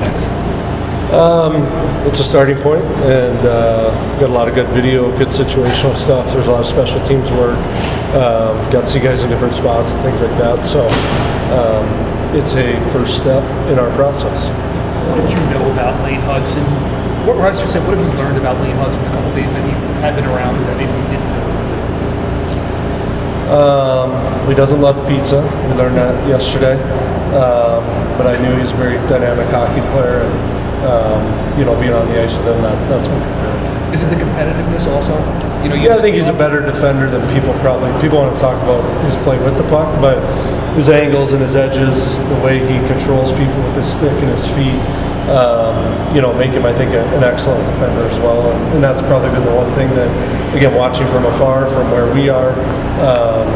today? It's a starting point, and uh, got a lot of good video, good situational stuff. There's a lot of special teams work. Um, got to see guys in different spots and things like that. So um, it's a first step in our process. What did you know about Lane Hutson? What, or I should say, what have you learned about Lane Hutson the couple days that you have been around that maybe you didn't know? Um, he doesn't love pizza. We learned that yesterday. Um, but I knew he's a very dynamic hockey player, and um, you know, being on the ice with him, that, that's what Is it the competitiveness also? You know, you Yeah, I think he's a better defender than people probably. People want to talk about his play with the puck, but his angles and his edges, the way he controls people with his stick and his feet, um, you know, make him, I think, a, an excellent defender as well. And, and that's probably been the one thing that, again, watching from afar, from where we are, um,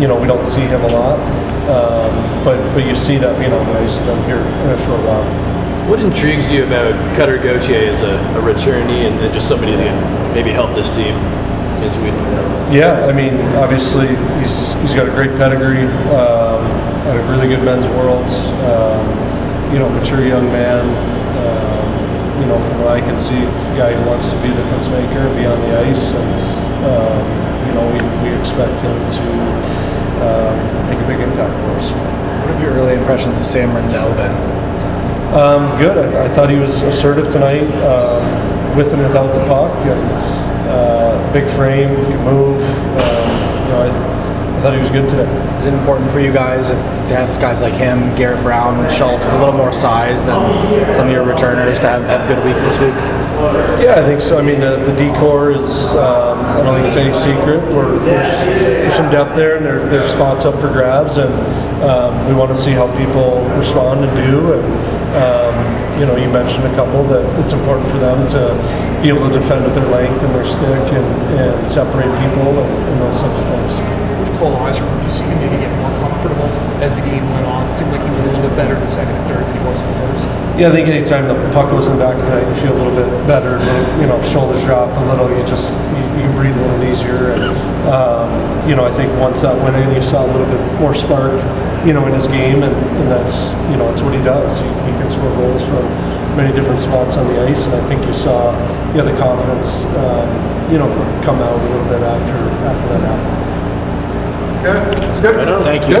you know, we don't see him a lot, um, but but you see that being on the ice here in a short while. What intrigues you about Cutter Gauthier as a, a returnee and, and just somebody that can maybe help this team in Sweden? Yeah, I mean, obviously he's he's got a great pedigree, um, had a really good men's worlds. Um, you know, mature young man. Um, you know, from what I can see, a guy who wants to be a difference maker and be on the ice, and um, you know, we, we expect him to um, make a big impact for us. What have your early impressions of Sam Rinzel been? Um, good. I, I thought he was assertive tonight, um, with and without the puck. Uh, big frame, can move. Um, you know, I, I thought he was good today. Is it important for you guys to have guys like him, Garrett Brown, Schultz with a little more size than some of your returners to have, have good weeks this week? Yeah, I think so. I mean, the, the D corps is, um, I don't think it's any secret. We're, there's, there's some depth there, and there, there's spots up for grabs, and um, we want to see how people respond and do. And, um, you know, you mentioned a couple that it's important for them to be able to defend with their length and their stick and, and separate people and, and those sorts of things. with Cole Heiser, did you see him maybe get more comfortable as the game went on? It seemed like he was a little bit better in the second and third than he was in the first. Yeah, I think anytime the puck goes in the back of the net, you feel a little bit better. little, You know, shoulders drop a little. You just you, you can breathe a little easier. And um, you know, I think once that went in, you saw a little bit more spark. You know, in his game, and, and that's you know, it's what he does. He, he can score goals from many different spots on the ice, and I think you saw yeah the confidence um, you know come out a little bit after after that happened. Right on. Thank you.